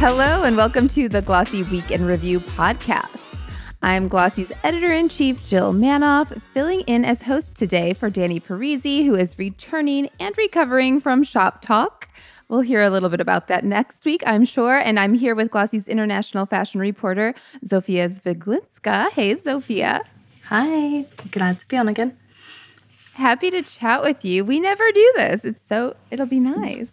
Hello, and welcome to the Glossy Week in Review podcast. I'm Glossy's editor in chief, Jill Manoff, filling in as host today for Danny Parisi, who is returning and recovering from Shoptalk. We'll hear a little bit about that next week, I'm sure. And I'm here with Glossy's international fashion reporter, Zofia Zwieglinska. Hey, Zofia. Hi, glad to be on again. Happy to chat with you. We never do this. It's so, it'll be nice.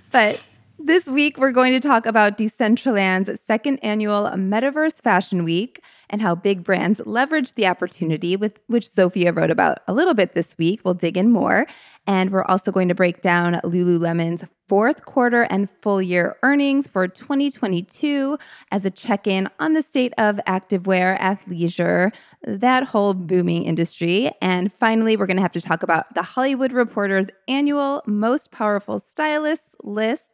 but this week, we're going to talk about Decentraland's second annual Metaverse Fashion Week and how big brands leverage the opportunity, with which Zofia wrote about a little bit this week. We'll dig in more. And we're also going to break down Lululemon's fourth quarter and full year earnings for 2022 as a check in on the state of activewear, athleisure, that whole booming industry. And finally, we're going to have to talk about the Hollywood Reporter's annual Most Powerful Stylists list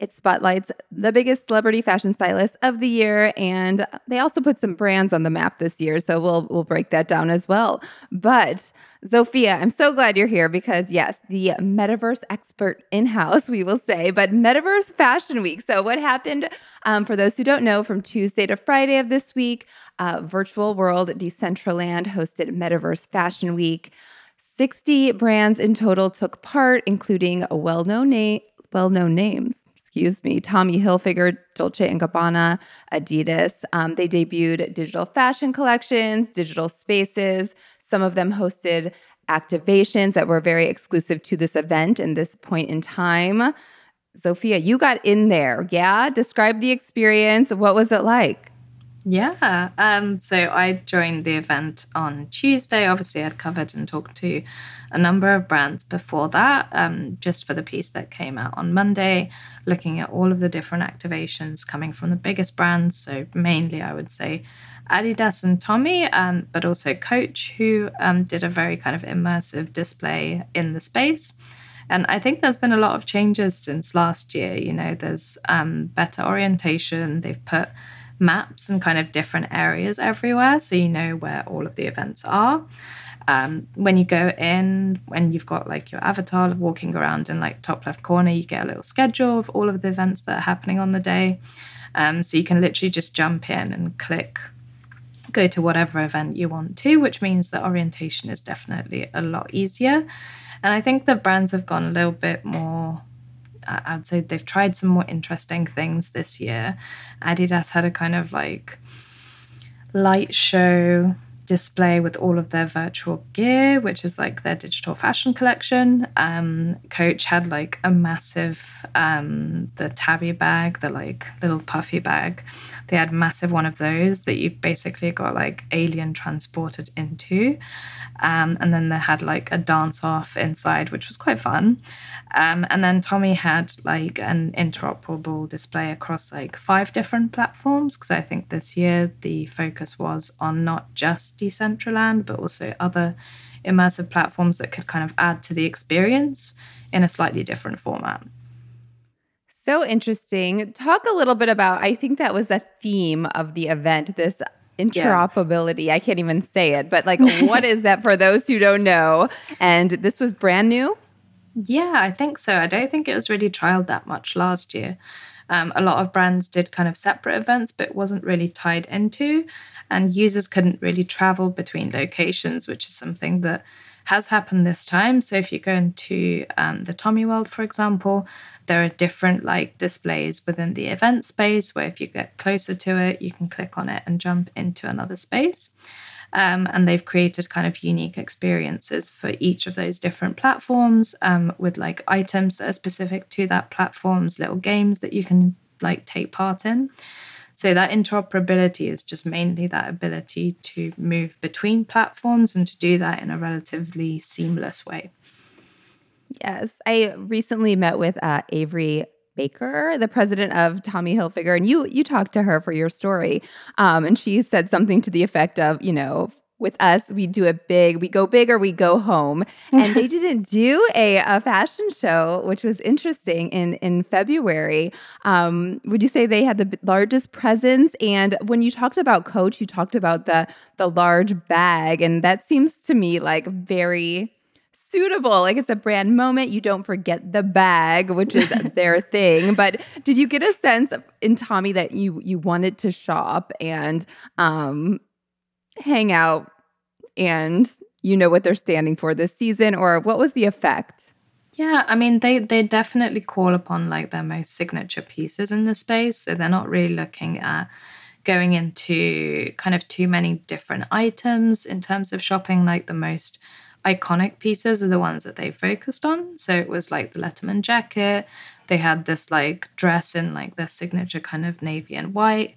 it spotlights the biggest celebrity fashion stylists of the year, and they also put some brands on the map this year. So we'll we'll break that down as well. But Zofia, I'm so glad you're here because yes, the metaverse expert in house, we will say, but Metaverse Fashion Week. So what happened? Um, for those who don't know, from Tuesday to Friday of this week, uh, Virtual World Decentraland hosted Metaverse Fashion Week. 60 brands in total took part, including well-known name, well-known names excuse me, Tommy Hilfiger, Dolce and Gabbana, Adidas. Um, they debuted digital fashion collections, digital spaces. Some of them hosted activations that were very exclusive to this event and this point in time. Zofia, you got in there. Yeah. Describe the experience. What was it like? Yeah. Um, so I joined the event on Tuesday. Obviously, I'd covered and talked to a number of brands before that, um, just for the piece that came out on Monday, looking at all of the different activations coming from the biggest brands. So, mainly, I would say Adidas and Tommy, um, but also Coach, who um, did a very kind of immersive display in the space. And I think there's been a lot of changes since last year. You know, there's um, better orientation. They've put maps and kind of different areas everywhere so you know where all of the events are. Um, when you go in, when you've got like your avatar walking around in like top left corner, you get a little schedule of all of the events that are happening on the day. Um, so you can literally just jump in and click, go to whatever event you want to, which means that orientation is definitely a lot easier. And I think the brands have gone a little bit more I'd say they've tried some more interesting things this year. Adidas had a kind of like light show display with all of their virtual gear, which is like their digital fashion collection. Um, Coach had like a massive um, the tabby bag, the like little puffy bag. They had massive one of those that you basically got like alien transported into. Um, and then they had like a dance off inside, which was quite fun. Um, and then Tommy had like an interoperable display across like five different platforms because I think this year the focus was on not just Decentraland, but also other immersive platforms that could kind of add to the experience in a slightly different format. So interesting. Talk a little bit about, I think that was a theme of the event, this interoperability. Yeah. I can't even say it, but like, what is that for those who don't know? And this was brand new? Yeah, I think so. I don't think it was really trialed that much last year. Um, a lot of brands did kind of separate events, but wasn't really tied into, and users couldn't really travel between locations, which is something that has happened this time. So if you go into um, the Tommy World, for example, there are different like displays within the event space where if you get closer to it, you can click on it and jump into another space. Um, and they've created kind of unique experiences for each of those different platforms um, with like items that are specific to that platform's little games that you can like take part in. So that interoperability is just mainly that ability to move between platforms and to do that in a relatively seamless way. Yes, I recently met with uh, Avery Baker, the president of Tommy Hilfiger, and you you talked to her for your story, um, and she said something to the effect of, you know, with us, we do a big, we go big or we go home, and they didn't do a, a fashion show, which was interesting in in February. Um, would you say they had the largest presence? And when you talked about Coach, you talked about the the large bag, and that seems to me like very suitable. Like it's a brand moment. You don't forget the bag, which is their thing. But did you get a sense in Tommy that you you wanted to shop and um hang out and you know what they're standing for this season or what was the effect? Yeah, I mean they they definitely call upon like their most signature pieces in the space. So they're not really looking at going into kind of too many different items in terms of shopping like the most iconic pieces are the ones that they focused on. So it was like the Letterman jacket. They had this like dress in like their signature kind of navy and white.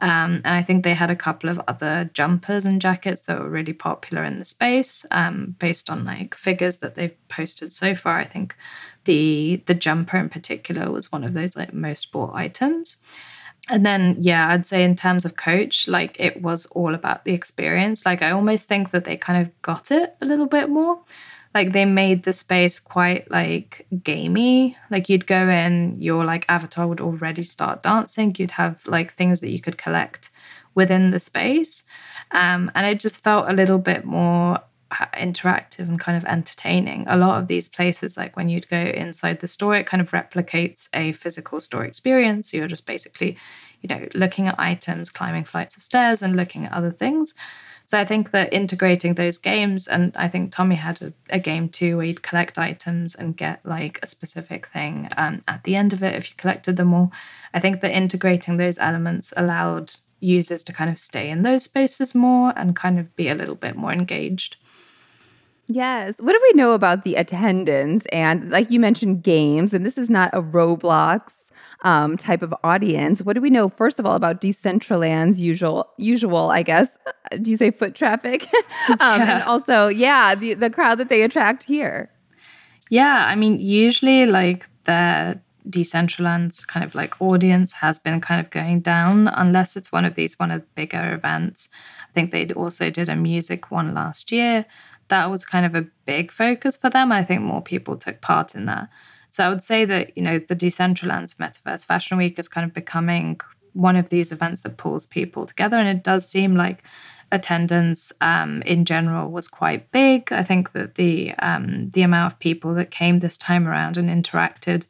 Um, and I think they had a couple of other jumpers and jackets that were really popular in the space, um, based on like figures that they've posted so far. I think the the jumper in particular was one of those like most bought items. And then, yeah, I'd say in terms of coach, like it was all about the experience. Like I almost think that they kind of got it a little bit more. Like they made the space quite like gamey. Like you'd go in, your like avatar would already start dancing. You'd have like things that you could collect within the space. Um, and it just felt a little bit more uh, interactive and kind of entertaining. A lot of these places, like when you'd go inside the store, it kind of replicates a physical store experience. So you're just basically, you know, looking at items, climbing flights of stairs, and looking at other things. So I think that integrating those games, and I think Tommy had a, a game too where you'd collect items and get like a specific thing um, at the end of it if you collected them all. I think that integrating those elements allowed users to kind of stay in those spaces more and kind of be a little bit more engaged. Yes. What do we know about the attendance? And like you mentioned, games, and this is not a Roblox um, type of audience. What do we know, first of all, about Decentraland's usual, usual, I guess, uh, do you say foot traffic? um, yeah. And also, yeah, the, the crowd that they attract here. Yeah. I mean, usually like the Decentraland's kind of like audience has been kind of going down unless it's one of these one of the bigger events. I think they also did a music one last year that was kind of a big focus for them. I think more people took part in that. So I would say that, you know, the Decentraland's Metaverse Fashion Week is kind of becoming one of these events that pulls people together. And it does seem like attendance um, in general was quite big. I think that the um, the amount of people that came this time around and interacted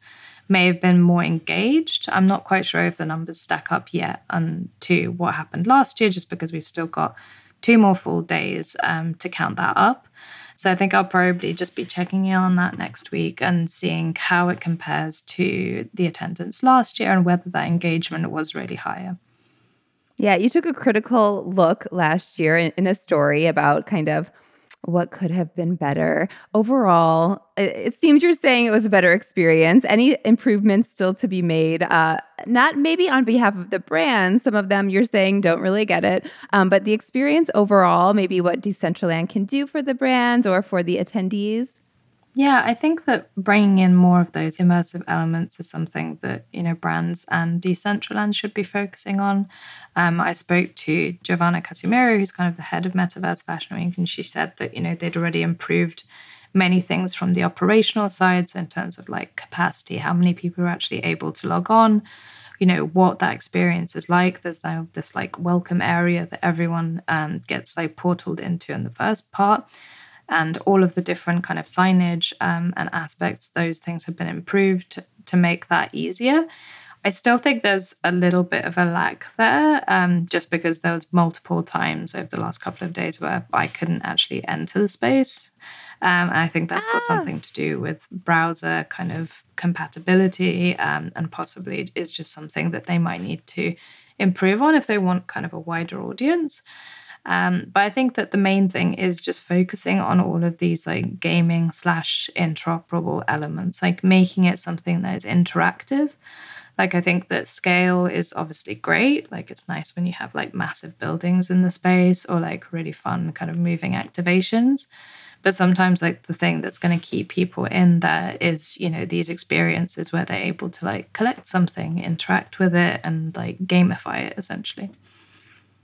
may have been more engaged. I'm not quite sure if the numbers stack up yet on to what happened last year, just because we've still got two more full days um, to count that up. So I think I'll probably just be checking in on that next week and seeing how it compares to the attendance last year and whether that engagement was really higher. Yeah, you took a critical look last year in, in a story about kind of what could have been better. Overall, it, it, seems you're saying it was a better experience. Any improvements still to be made? Uh, not maybe on behalf of the brand. Some of them you're saying don't really get it, um, but the experience overall, maybe what Decentraland can do for the brands or for the attendees. Yeah, I think that bringing in more of those immersive elements is something that you know brands and Decentraland should be focusing on. Um, I spoke to Giovanna Casimiro, who's kind of the head of Metaverse Fashion Week, and she said that you know they'd already improved many things from the operational sides in terms of like capacity, how many people are actually able to log on, you know what that experience is like. There's now this like welcome area that everyone um, gets like portaled into in the first part and all of the different kind of signage um, and aspects, those things have been improved to, to, make that easier. I still think there's a little bit of a lack there, um, just because there was multiple times over the last couple of days where I couldn't actually enter the space. Um, and I think that's got ah. something to do with browser kind of compatibility, um, and possibly is just something that they might need to improve on if they want kind of a wider audience. Um, but I think that the main thing is just focusing on all of these like gaming slash interoperable elements, like making it something that is interactive. Like I think that scale is obviously great. Like it's nice when you have like massive buildings in the space or like really fun kind of moving activations. But sometimes like the thing that's going to keep people in there is, you know, these experiences where they're able to like collect something, interact with it and like gamify it essentially.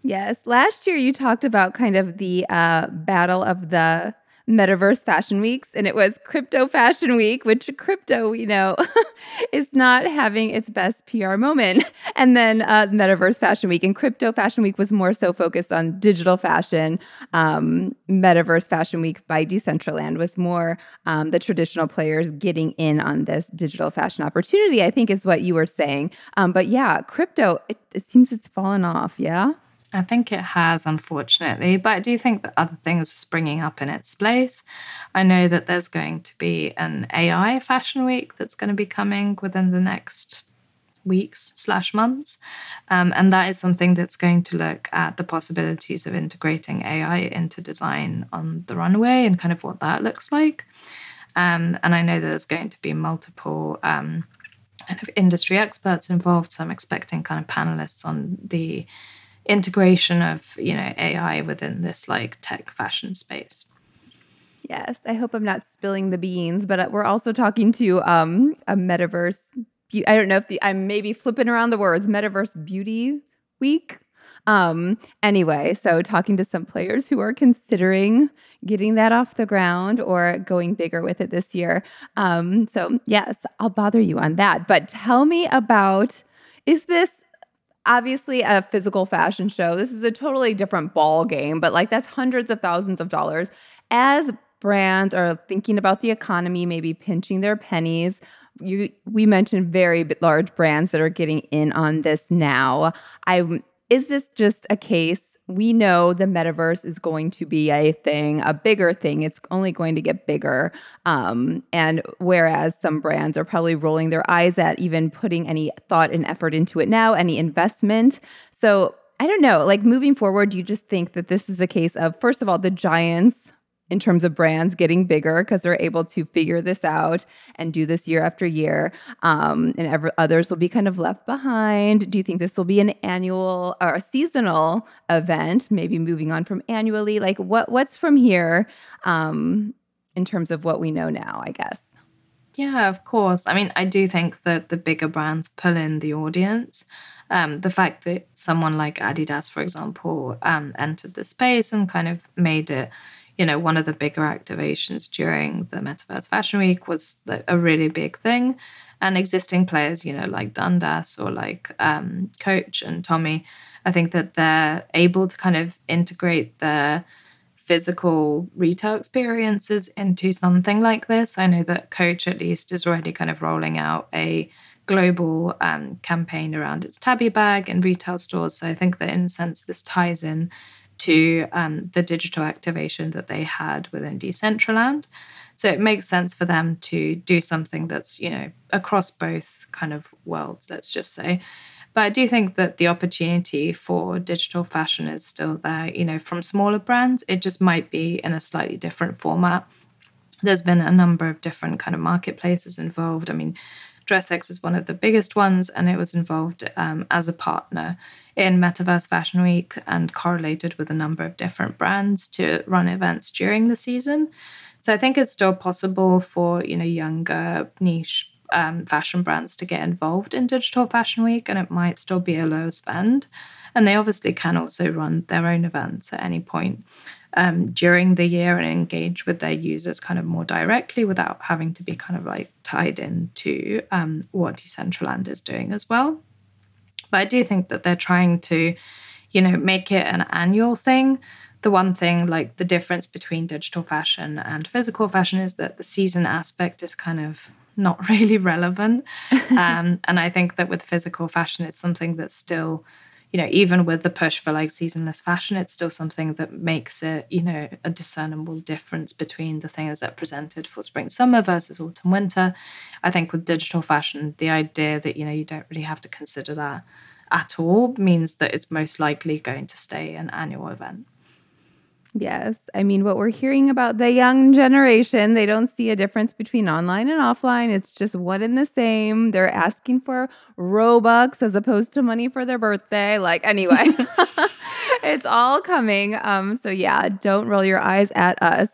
Yes. Last year you talked about kind of the uh, battle of the metaverse fashion weeks, and it was Crypto Fashion Week, which crypto, we know, is not having its best PR moment. And then uh, Metaverse Fashion Week, and Crypto Fashion Week was more so focused on digital fashion. Um, Metaverse Fashion Week by Decentraland was more um, the traditional players getting in on this digital fashion opportunity, I think is what you were saying. Um, but yeah, crypto, it, it seems it's fallen off. Yeah. I think it has, unfortunately, but I do think that other things are springing up in its place. I know that there's going to be an AI fashion week that's going to be coming within the next weeks slash months, um, and that is something that's going to look at the possibilities of integrating AI into design on the runway and kind of what that looks like. Um, and I know that there's going to be multiple. Um, kind of industry experts involved. So I'm expecting kind of panelists on the integration of you know AI within this like tech fashion space. Yes, I hope I'm not spilling the beans, but uh, we're also talking to um, a metaverse. I don't know if the I'm maybe flipping around the words. Metaverse Beauty Week. Um, anyway, so talking to some players who are considering getting that off the ground or going bigger with it this year. Um, so yes, I'll bother you on that. But tell me about is this obviously a physical fashion show. This is a totally different ball game, but like that's hundreds of thousands of dollars. As brands are thinking about the economy, maybe pinching their pennies, you we mentioned very large brands that are getting in on this now. I is this just a case we know the metaverse is going to be a thing, a bigger thing. It's only going to get bigger. Um, and whereas some brands are probably rolling their eyes at even putting any thought and effort into it now, any investment. So I don't know, like moving forward, do you just think that this is a case of, first of all, the giants in terms of brands getting bigger because they're able to figure this out and do this year after year. Um, and ever, others will be kind of left behind. Do you think this will be an annual or a seasonal event, maybe moving on from annually? Like what what's from here um, in terms of what we know now, I guess? Yeah, of course. I mean, I do think that the bigger brands pull in the audience. Um, the fact that someone like Adidas, for example, um, entered the space and kind of made it you know, one of the bigger activations during the Metaverse Fashion Week was a really big thing. And existing players, you know, like Dundas or like um, Coach and Tommy, I think that they're able to kind of integrate their physical retail experiences into something like this. I know that Coach, at least, is already kind of rolling out a global um, campaign around its tabby bag in retail stores. So I think that in a sense, this ties in to um, the digital activation that they had within Decentraland. So it makes sense for them to do something that's, you know, across both kind of worlds, let's just say. But I do think that the opportunity for digital fashion is still there, you know, from smaller brands. It just might be in a slightly different format. There's been a number of different kind of marketplaces involved. I mean, DressX is one of the biggest ones, and it was involved um, as a partner in Metaverse Fashion Week and correlated with a number of different brands to run events during the season. So I think it's still possible for you know younger niche um, fashion brands to get involved in Digital Fashion Week, and it might still be a low spend. And they obviously can also run their own events at any point um, during the year and engage with their users kind of more directly without having to be kind of like tied into um, what Decentraland is doing as well. But I do think that they're trying to, you know, make it an annual thing. The one thing, like the difference between digital fashion and physical fashion, is that the season aspect is kind of not really relevant. um, and I think that with physical fashion, it's something that's still, you know, even with the push for like seasonless fashion, it's still something that makes it, you know, a discernible difference between the things that presented for spring summer versus autumn winter. I think with digital fashion, the idea that, you know, you don't really have to consider that at all means that it's most likely going to stay an annual event. Yes. I mean, what we're hearing about the young generation, they don't see a difference between online and offline. It's just one and the same. They're asking for Robux as opposed to money for their birthday. Like, anyway, it's all coming. Um, so, yeah, don't roll your eyes at us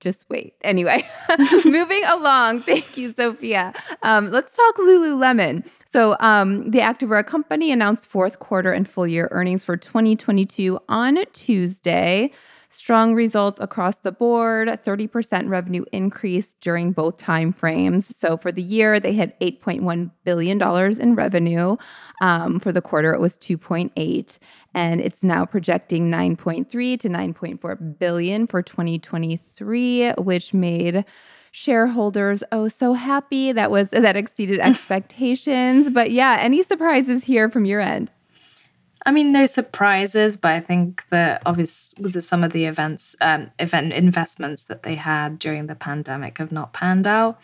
just wait. Anyway, moving along. Thank you, Zofia. Um, let's talk Lululemon. So, um, the Activewear company announced fourth quarter and full year earnings for 2022 on Tuesday. Strong results across the board, 30% revenue increase during both time frames. So for the year, they had $8.1 billion in revenue. Um, for the quarter, it was 2.8, and it's now projecting 9.3 to 9.4 billion for 2023, which made shareholders oh so happy that was that exceeded expectations but yeah any surprises here from your end I mean, no surprises, but I think that obviously with some of the events, um, event investments that they had during the pandemic have not panned out.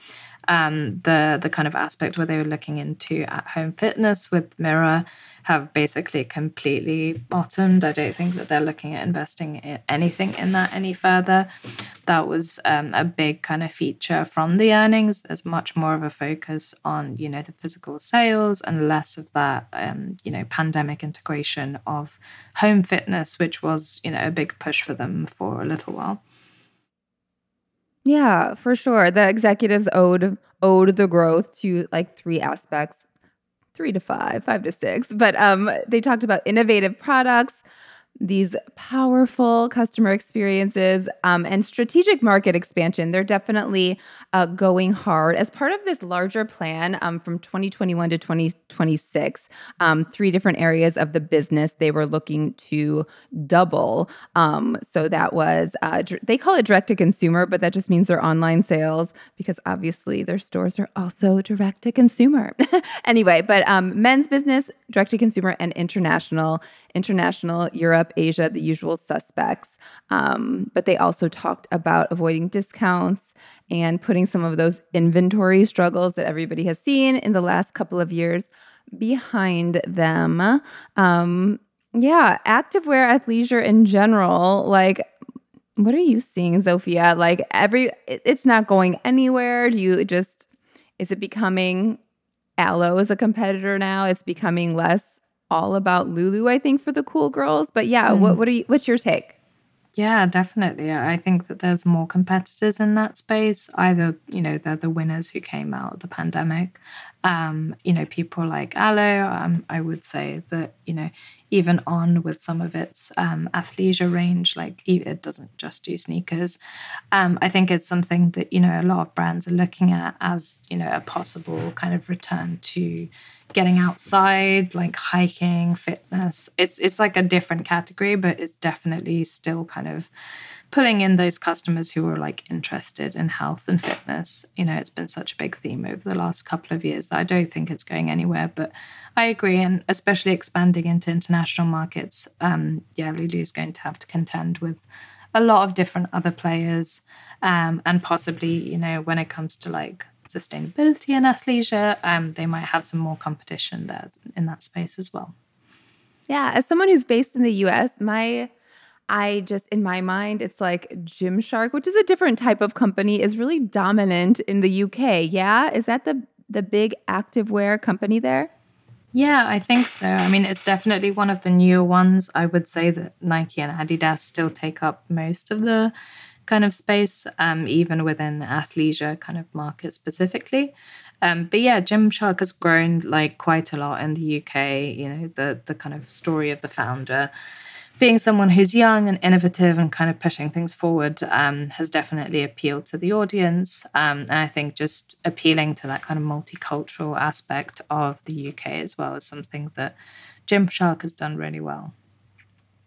Um, the the kind of aspect where they were looking into at home fitness with Mirror have basically completely bottomed. I don't think that they're looking at investing in anything in that any further. That was um, a big kind of feature from the earnings. There's much more of a focus on you know the physical sales and less of that um, you know pandemic integration of home fitness, which was you know a big push for them for a little while. Yeah, for sure. The executives owed owed the growth to like three aspects, three to five, five to six. But um, they talked about innovative products, these powerful customer experiences um, and strategic market expansion. They're definitely uh, going hard as part of this larger plan um, from 2021 to 2026. Um, three different areas of the business they were looking to double. Um, so that was, uh, they call it direct to consumer, but that just means their online sales because obviously their stores are also direct to consumer. anyway, but um, men's business, direct to consumer, and international international, Europe, Asia, the usual suspects. Um, but they also talked about avoiding discounts and putting some of those inventory struggles that everybody has seen in the last couple of years behind them. Um, yeah, activewear, athleisure in general, like what are you seeing, Zofia? Like every it's not going anywhere. Do you just is it becoming Alo as a competitor now? It's becoming less all about Lulu, I think, for the cool girls. But yeah, mm. what what are you, what's your take? Yeah, definitely. I think that there's more competitors in that space. Either, you know, they're the winners who came out of the pandemic. Um, you know, people like Alo, um, I would say that, you know, even on with some of its um, athleisure range, like it doesn't just do sneakers. Um, I think it's something that, you know, a lot of brands are looking at as, you know, a possible kind of return to getting outside, like hiking, fitness. It's it's like a different category, but it's definitely still kind of pulling in those customers who are like interested in health and fitness. You know, it's been such a big theme over the last couple of years that I don't think it's going anywhere. But I agree, and especially expanding into international markets, um, yeah, Lulu is going to have to contend with a lot of different other players, um, and possibly, you know, when it comes to like sustainability and athleisure, um, they might have some more competition there in that space as well. Yeah, as someone who's based in the US, my I just in my mind it's like Gymshark, which is a different type of company, is really dominant in the UK. Yeah, is that the the big activewear company there? Yeah, I think so. I mean, it's definitely one of the newer ones. I would say that Nike and Adidas still take up most of the kind of space, um, even within athleisure kind of market specifically. Um, but yeah, Gymshark has grown like quite a lot in the UK. You know, the the kind of story of the founder being someone who's young and innovative and kind of pushing things forward um, has definitely appealed to the audience. Um, and I think just appealing to that kind of multicultural aspect of the UK as well is something that Gymshark has done really well.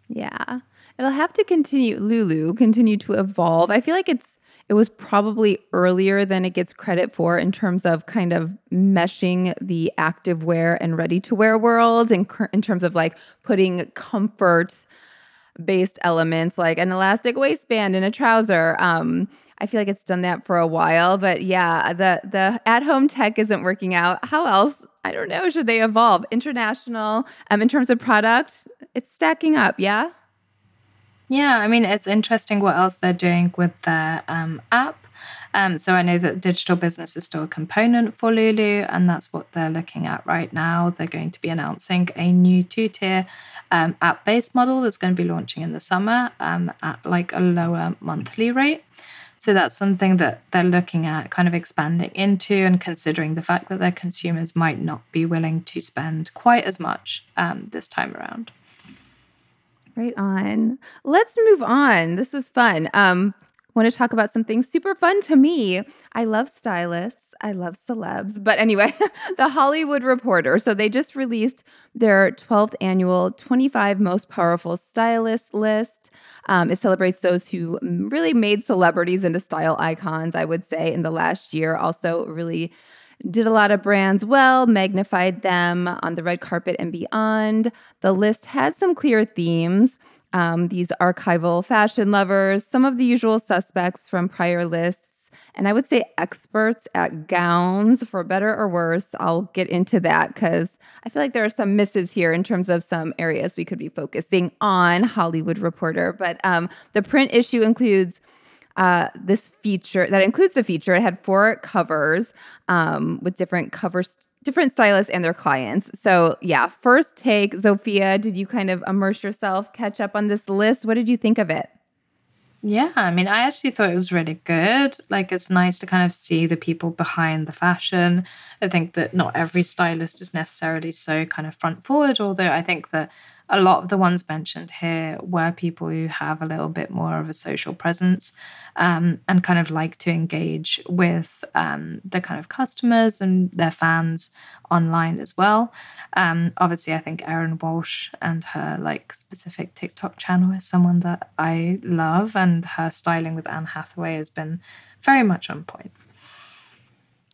Yeah. It'll have to continue, Lulu, continue to evolve. I feel like it's it was probably earlier than it gets credit for in terms of kind of meshing the active wear and ready to wear worlds and in terms of like putting comfort based elements like an elastic waistband and a trouser. Um, I feel like it's done that for a while, but yeah, the the at home tech isn't working out. How else? I don't know. Should they evolve? International, um, in terms of product, it's stacking up. Yeah. Yeah, I mean, it's interesting what else they're doing with their um, app. Um, so I know that digital business is still a component for Lulu, and that's what they're looking at right now. They're going to be announcing a new two tier um, app based model that's going to be launching in the summer um, at like a lower monthly rate. So that's something that they're looking at kind of expanding into and considering the fact that their consumers might not be willing to spend quite as much um, this time around. Right on. Let's move on. This was fun. Um, want to talk about something super fun to me. I love stylists. I love celebs. But anyway, the Hollywood Reporter. So they just released their 12th annual 25 most powerful stylists list. Um, it celebrates those who really made celebrities into style icons, I would say, in the last year. Also, really did a lot of brands well, magnified them on the red carpet and beyond. The list had some clear themes. Um, these archival fashion lovers, some of the usual suspects from prior lists, and I would say experts at gowns for better or worse. I'll get into that because I feel like there are some misses here in terms of some areas we could be focusing on Hollywood Reporter. But um, the print issue includes uh, this feature that includes the feature. It had four covers um, with different covers different stylists and their clients. So, yeah, first take, Zofia, did you kind of immerse yourself, catch up on this list? What did you think of it? Yeah, I mean, I actually thought it was really good. Like, it's nice to kind of see the people behind the fashion. I think that not every stylist is necessarily so kind of front forward, although I think that a lot of the ones mentioned here were people who have a little bit more of a social presence um, and kind of like to engage with um, the kind of customers and their fans online as well. Um, obviously, I think Erin Walsh and her like specific TikTok channel is someone that I love, and her styling with Anne Hathaway has been very much on point.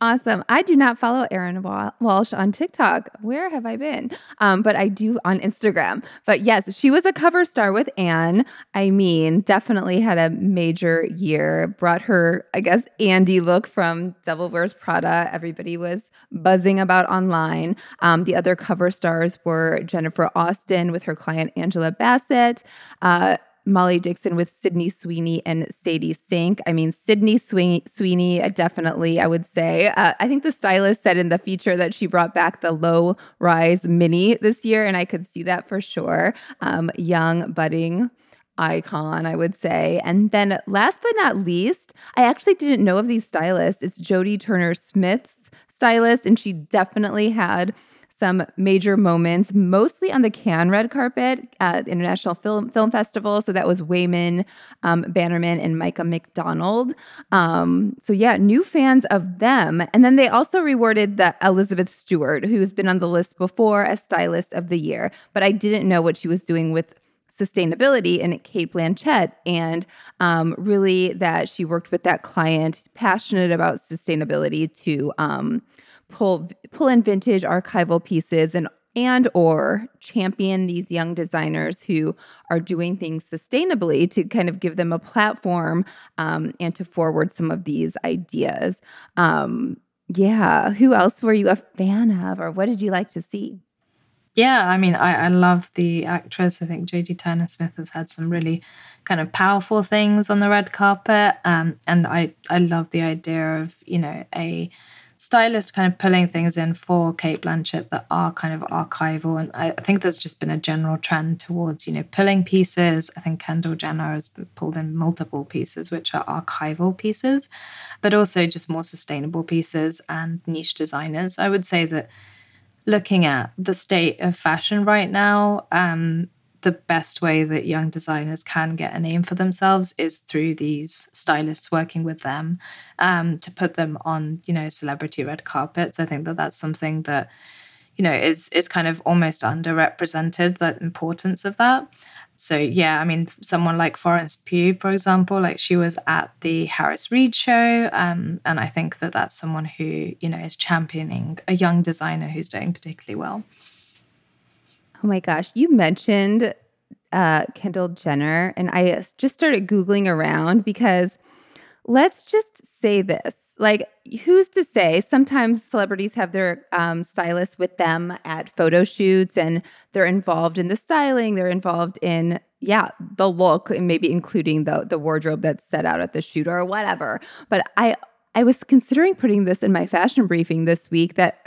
Awesome. I do not follow Erin Walsh on TikTok. Where have I been? Um, but I do on Instagram. But yes, she was a cover star with Anne. I mean, definitely had a major year. Brought her, I guess, Andy look from Devil Wears Prada. Everybody was buzzing about online. Um, the other cover stars were Jennifer Austin with her client Angela Bassett. Uh, Molly Dickson with Sydney Sweeney and Sadie Sink. I mean, Sydney Sweeney, uh, definitely, I would say. Uh, I think the stylist said in the feature that she brought back the low rise mini this year, and I could see that for sure. Um, young, budding icon, I would say. And then last but not least, I actually didn't know of these stylists. It's Jodie Turner Smith's stylist, and she definitely had some major moments, mostly on the Cannes red carpet at the International Film Film Festival. So that was Wayman um, Bannerman and Micah McDonald. Um, so yeah, new fans of them, and then they also rewarded the Elizabeth Stewart, who's been on the list before as Stylist of the Year. But I didn't know what she was doing with sustainability and Cate Blanchett, and um, really that she worked with that client, passionate about sustainability to um, pull pull in vintage archival pieces and and or champion these young designers who are doing things sustainably to kind of give them a platform um, and to forward some of these ideas. Um, yeah. Who else were you a fan of or what did you like to see? Yeah i mean i, I love the actress. I think jodie turner smith has had some really kind of powerful things on the red carpet. Um, and i i love the idea of you know a stylist kind of pulling things in for Cate Blanchett that are kind of archival. And I, think there's just been a general trend towards, you know, pulling pieces. I think Kendall Jenner has pulled in multiple pieces, which are archival pieces, but also just more sustainable pieces and niche designers. I would say that looking at the state of fashion right now, um, the best way that young designers can get a name for themselves is through these stylists working with them um, to put them on, you know, celebrity red carpets. I think that that's something that, you know, is is kind of almost underrepresented. The importance of that. So yeah, I mean, someone like Florence Pugh, for example, like she was at the Harris Reed show, um, and I think that that's someone who you know is championing a young designer who's doing particularly well. Oh my gosh, you mentioned uh, Kendall Jenner, and I just started Googling around because let's just say this. Like, who's to say? Sometimes celebrities have their um, stylists with them at photo shoots and they're involved in the styling, they're involved in, yeah, the look and maybe including the, the wardrobe that's set out at the shoot or whatever. But I, I was considering putting this in my fashion briefing this week that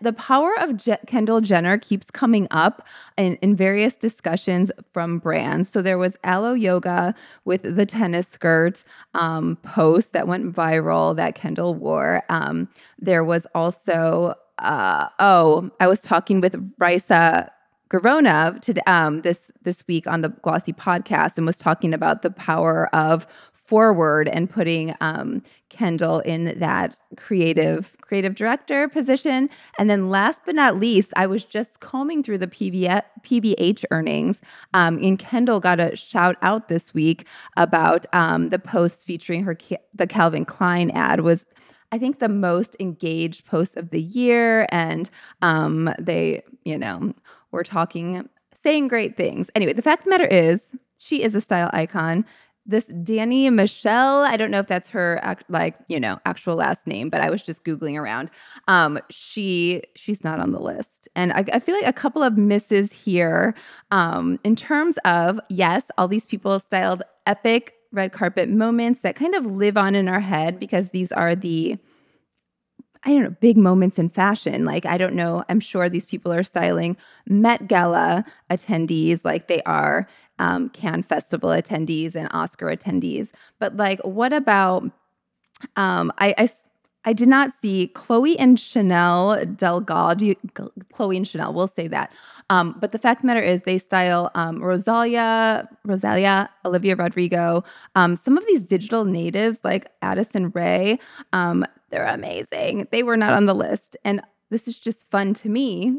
the power of Je- Kendall Jenner keeps coming up in, in various discussions from brands. So there was Alo Yoga with the tennis skirt um, post that went viral that Kendall wore. Um, there was also, uh, oh, I was talking with Raissa Gerona to, um, this this week on the Glossy podcast and was talking about the power of forward and putting um, Kendall in that creative creative director position. And then last but not least, I was just combing through the PB, PVH earnings. Um, and Kendall got a shout out this week about um, the post featuring her the Calvin Klein ad was I think the most engaged post of the year, and um, they, you know, were talking, saying great things. Anyway, the fact of the matter is, she is a style icon this Dani Michelle, I don't know if that's her act, like, you know, actual last name, but I was just googling around. Um, she she's not on the list. And I, I feel like a couple of misses here um, in terms of yes, all these people styled epic red carpet moments that kind of live on in our head because these are the I don't know, big moments in fashion. Like, I don't know, I'm sure these people are styling Met Gala attendees like they are um, Cannes Festival attendees and Oscar attendees. But like, what about? Um, I, I I did not see Chloe and Chenelle Delgado. Chloe and Chenelle, we'll say that. Um, but the fact of the matter is, they style um, Rosalia, Rosalia, Olivia Rodrigo. Um, some of these digital natives like Addison Rae, um, they're amazing. They were not on the list, and this is just fun to me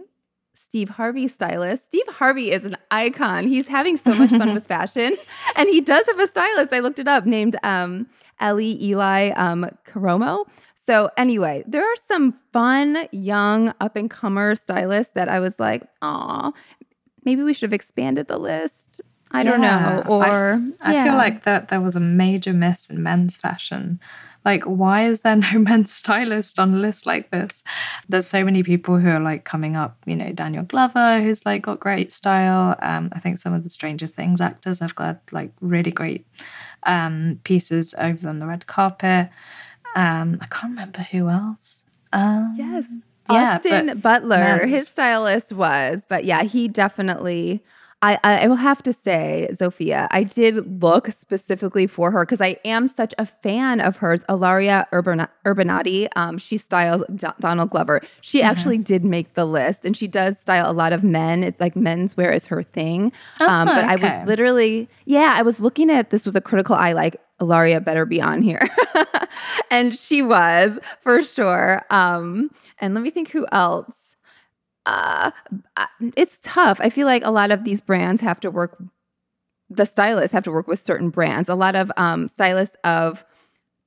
Steve Harvey stylist. Steve Harvey is an icon. He's having so much fun with fashion. And he does have a stylist. I looked it up named um, Ellie Eli um, Karamoh. So, anyway, there are some fun, young, up and comer stylists that I was like, oh, maybe we should have expanded the list. I don't know. Or I, I feel like that there was a major miss in men's fashion like, why is there no men's stylist on a list like this? There's so many people who are like coming up, you know, Daniel Glover, who's like got great style. Um, I think some of the Stranger Things actors have got like really great um, pieces over on the red carpet. Um, I can't remember who else. Um, yes. Yeah, Austin Butler, his stylist was, but yeah, he definitely I, I will have to say, Zofia, I did look specifically for her because I am such a fan of hers. Ilaria Urban- Urbinati, um, she styles D- Donald Glover. She mm-hmm. actually did make the list, and she does style a lot of men. It's like menswear is her thing. Oh, um, but okay. I was literally, yeah, I was looking at this with a critical eye, like Ilaria better be on here, and she was for sure. Um, and let me think who else uh, it's tough. I feel like a lot of these brands have to work, the stylists have to work with certain brands. A lot of um, stylists of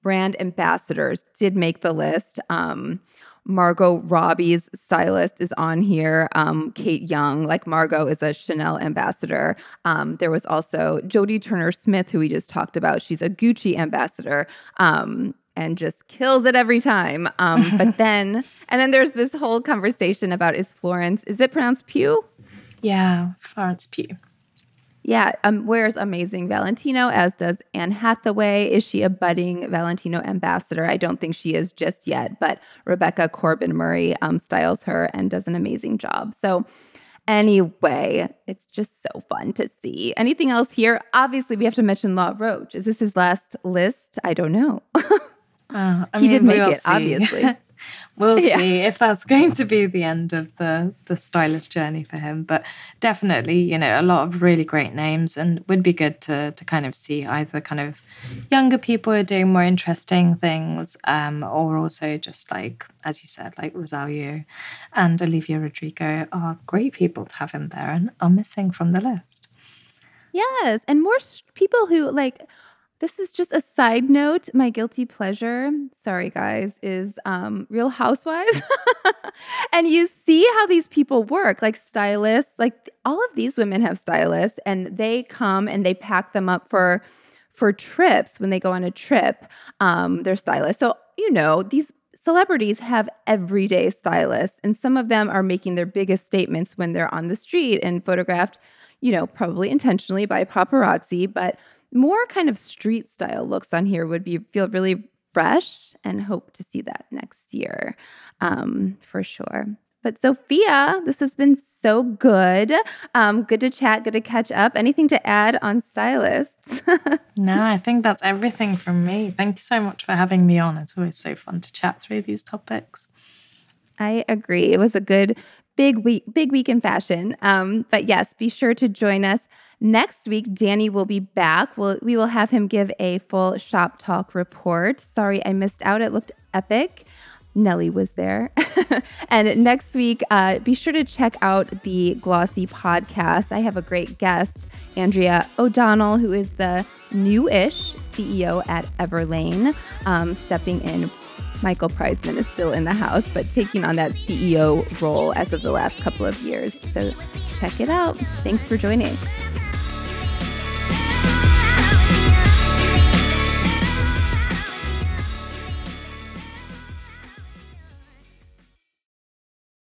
brand ambassadors did make the list. Um, Margot Robbie's stylist is on here. Um, Kate Young, like Margot, is a Chanel ambassador. Um, there was also Jodie Turner Smith, who we just talked about. She's a Gucci ambassador. Um, and just kills it every time. Um, but then, and then there's this whole conversation about is Florence, is it pronounced Pugh? Yeah, Florence Pugh. Yeah, um, wears amazing Valentino, as does Anne Hathaway. Is she a budding Valentino ambassador? I don't think she is just yet, but Rebecca Corbin Murray um, styles her and does an amazing job. So, anyway, it's just so fun to see. Anything else here? Obviously, we have to mention Law Roach. Is this his last list? I don't know. Uh, he mean, did make it, see. obviously. we'll yeah. see if that's going to be the end of the the stylist journey for him. But definitely, you know, a lot of really great names, and would be good to to kind of see either kind of younger people are doing more interesting things, um, or also just like as you said, like Rosario and Olivia Rodrigo are great people to have in there and are missing from the list. Yes, and more people who like this is just a side note. My guilty pleasure, sorry guys, is um, Real Housewives. and you see how these people work, like stylists, like all of these women have stylists, and they come and they pack them up for for trips when they go on a trip. Um, they're stylists. So, you know, these celebrities have everyday stylists, and some of them are making their biggest statements when they're on the street and photographed, you know, probably intentionally by paparazzi, but more kind of street style looks on here would be feel really fresh and hope to see that next year um, for sure. But Zofia, this has been so good. Um, good to chat, good to catch up. Anything to add on stylists? no, I think that's everything from me. Thank you so much for having me on. It's always so fun to chat through these topics. I agree. It was a good big week, big week in fashion. Um, but yes, be sure to join us next week. Danny will be back. We'll, we will have him give a full Shoptalk report. Sorry, I missed out. It looked epic. Nellie was there. and next week, uh, be sure to check out the Glossy podcast. I have a great guest, Andrea O'Donnell, who is the new-ish CEO at Everlane, um, stepping in Michael Preisman is still in the house, but taking on that CEO role as of the last couple of years. So check it out. Thanks for joining.